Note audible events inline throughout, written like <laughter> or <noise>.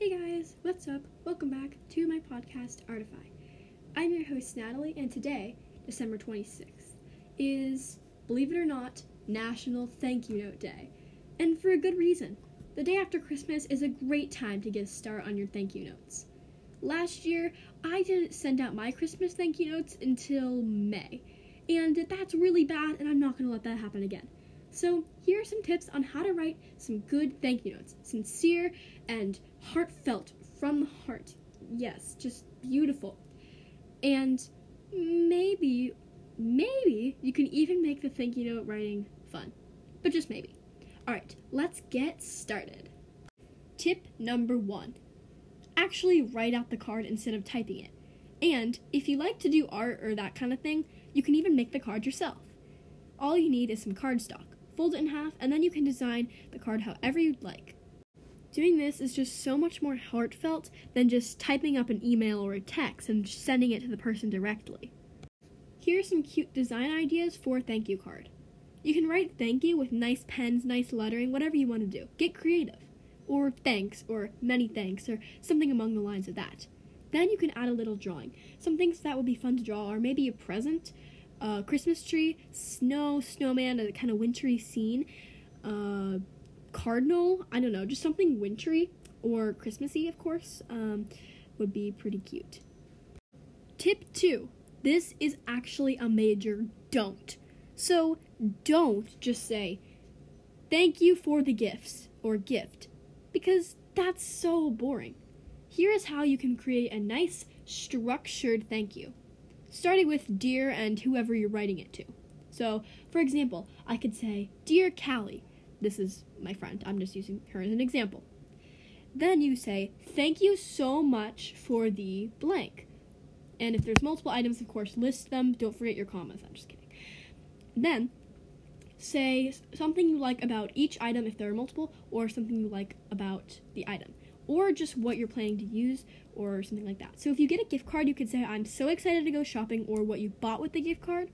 Hey guys, what's up? Welcome back to my podcast, Artify. I'm your host, Natalie, and today, December 26th, is, believe it or not, National Thank You Note Day. And for a good reason. The day after Christmas is a great time to get a start on your thank you notes. Last year, I didn't send out my Christmas thank you notes until May, and that's really bad, and I'm not going to let that happen again. So, here are some tips on how to write some good thank you notes. Sincere and heartfelt from the heart. Yes, just beautiful. And maybe, maybe you can even make the thank you note writing fun. But just maybe. Alright, let's get started. Tip number one actually write out the card instead of typing it. And if you like to do art or that kind of thing, you can even make the card yourself. All you need is some cardstock fold it in half, and then you can design the card however you'd like. Doing this is just so much more heartfelt than just typing up an email or a text and sending it to the person directly. Here are some cute design ideas for a thank you card. You can write thank you with nice pens, nice lettering, whatever you want to do. Get creative. Or thanks, or many thanks, or something along the lines of that. Then you can add a little drawing. Some things that would be fun to draw are maybe a present, uh, Christmas tree, snow, snowman, a kind of wintry scene, uh, cardinal, I don't know, just something wintry or Christmassy, of course, um, would be pretty cute. Tip two this is actually a major don't. So don't just say, thank you for the gifts or gift, because that's so boring. Here is how you can create a nice, structured thank you starting with dear and whoever you're writing it to. So, for example, I could say, Dear Callie. This is my friend. I'm just using her as an example. Then you say, Thank you so much for the blank. And if there's multiple items, of course, list them. Don't forget your commas. I'm just kidding. Then say something you like about each item if there are multiple, or something you like about the item or just what you're planning to use or something like that. So if you get a gift card, you could say, I'm so excited to go shopping, or what you bought with the gift card.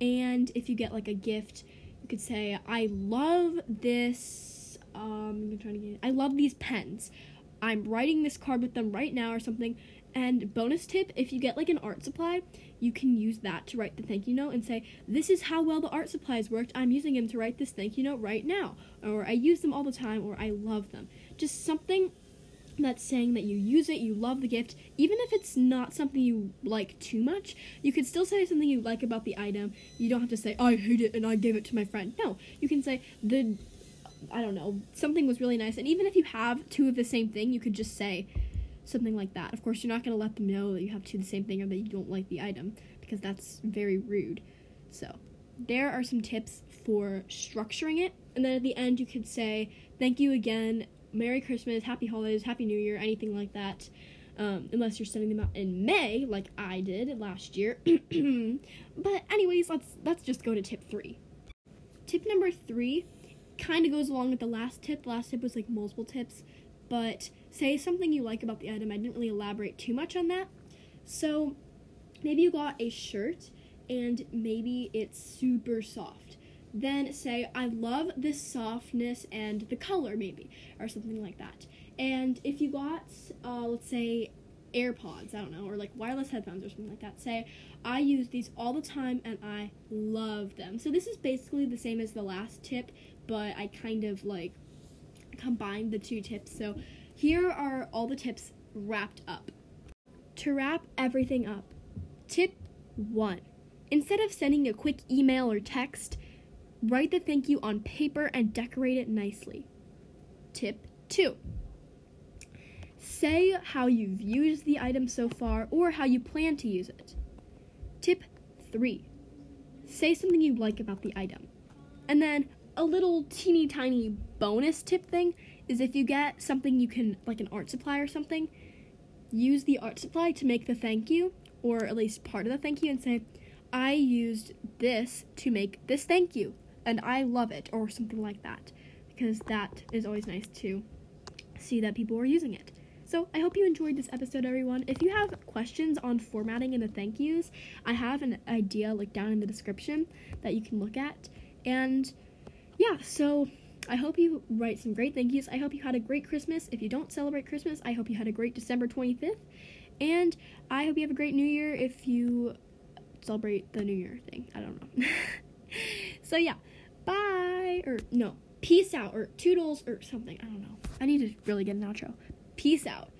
And if you get like a gift, you could say, I love this. Um, I'm trying to get. It. I love these pens. I'm writing this card with them right now, or something. And bonus tip: if you get like an art supply, you can use that to write the thank you note and say, "This is how well the art supplies worked. I'm using them to write this thank you note right now." Or I use them all the time, or I love them just something that's saying that you use it, you love the gift, even if it's not something you like too much, you could still say something you like about the item. You don't have to say, I hate it and I gave it to my friend. No, you can say, the, I don't know, something was really nice. And even if you have two of the same thing, you could just say something like that. Of course, you're not going to let them know that you have two of the same thing or that you don't like the item, because that's very rude. So, there are some tips for structuring it. And then at the end, you could say, Thank you again Merry Christmas, Happy Holidays, Happy New Year, anything like that. Um, unless you're sending them out in May, like I did last year. <clears throat> but anyways, let's let's just go to tip three. Tip number three kind of goes along with the last tip. The last tip was like multiple tips, but say something you like about the item. I didn't really elaborate too much on that. So maybe you got a shirt and maybe it's super soft then say, I love the softness and the color, maybe, or something like that. And if you got, uh, let's say, AirPods, I don't know, or like wireless headphones or something like that, say, I use these all the time and I love them. So this is basically the same as the last tip, but I kind of like combined the two tips. So here are all the tips wrapped up. To wrap everything up, tip one instead of sending a quick email or text, Write the thank you on paper and decorate it nicely. Tip 2. Say how you've used the item so far or how you plan to use it. Tip 3. Say something you like about the item. And then a little teeny tiny bonus tip thing is if you get something you can, like an art supply or something, use the art supply to make the thank you, or at least part of the thank you, and say, I used this to make this thank you and I love it or something like that because that is always nice to see that people are using it. So I hope you enjoyed this episode, everyone. If you have questions on formatting and the thank yous, I have an idea like down in the description that you can look at. And yeah, so I hope you write some great thank yous. I hope you had a great Christmas. If you don't celebrate Christmas, I hope you had a great December 25th. And I hope you have a great New Year if you celebrate the New Year thing. I don't know. <laughs> so yeah bye or no, peace out or toodles or something. I don't know. I need to really get an outro. Peace out.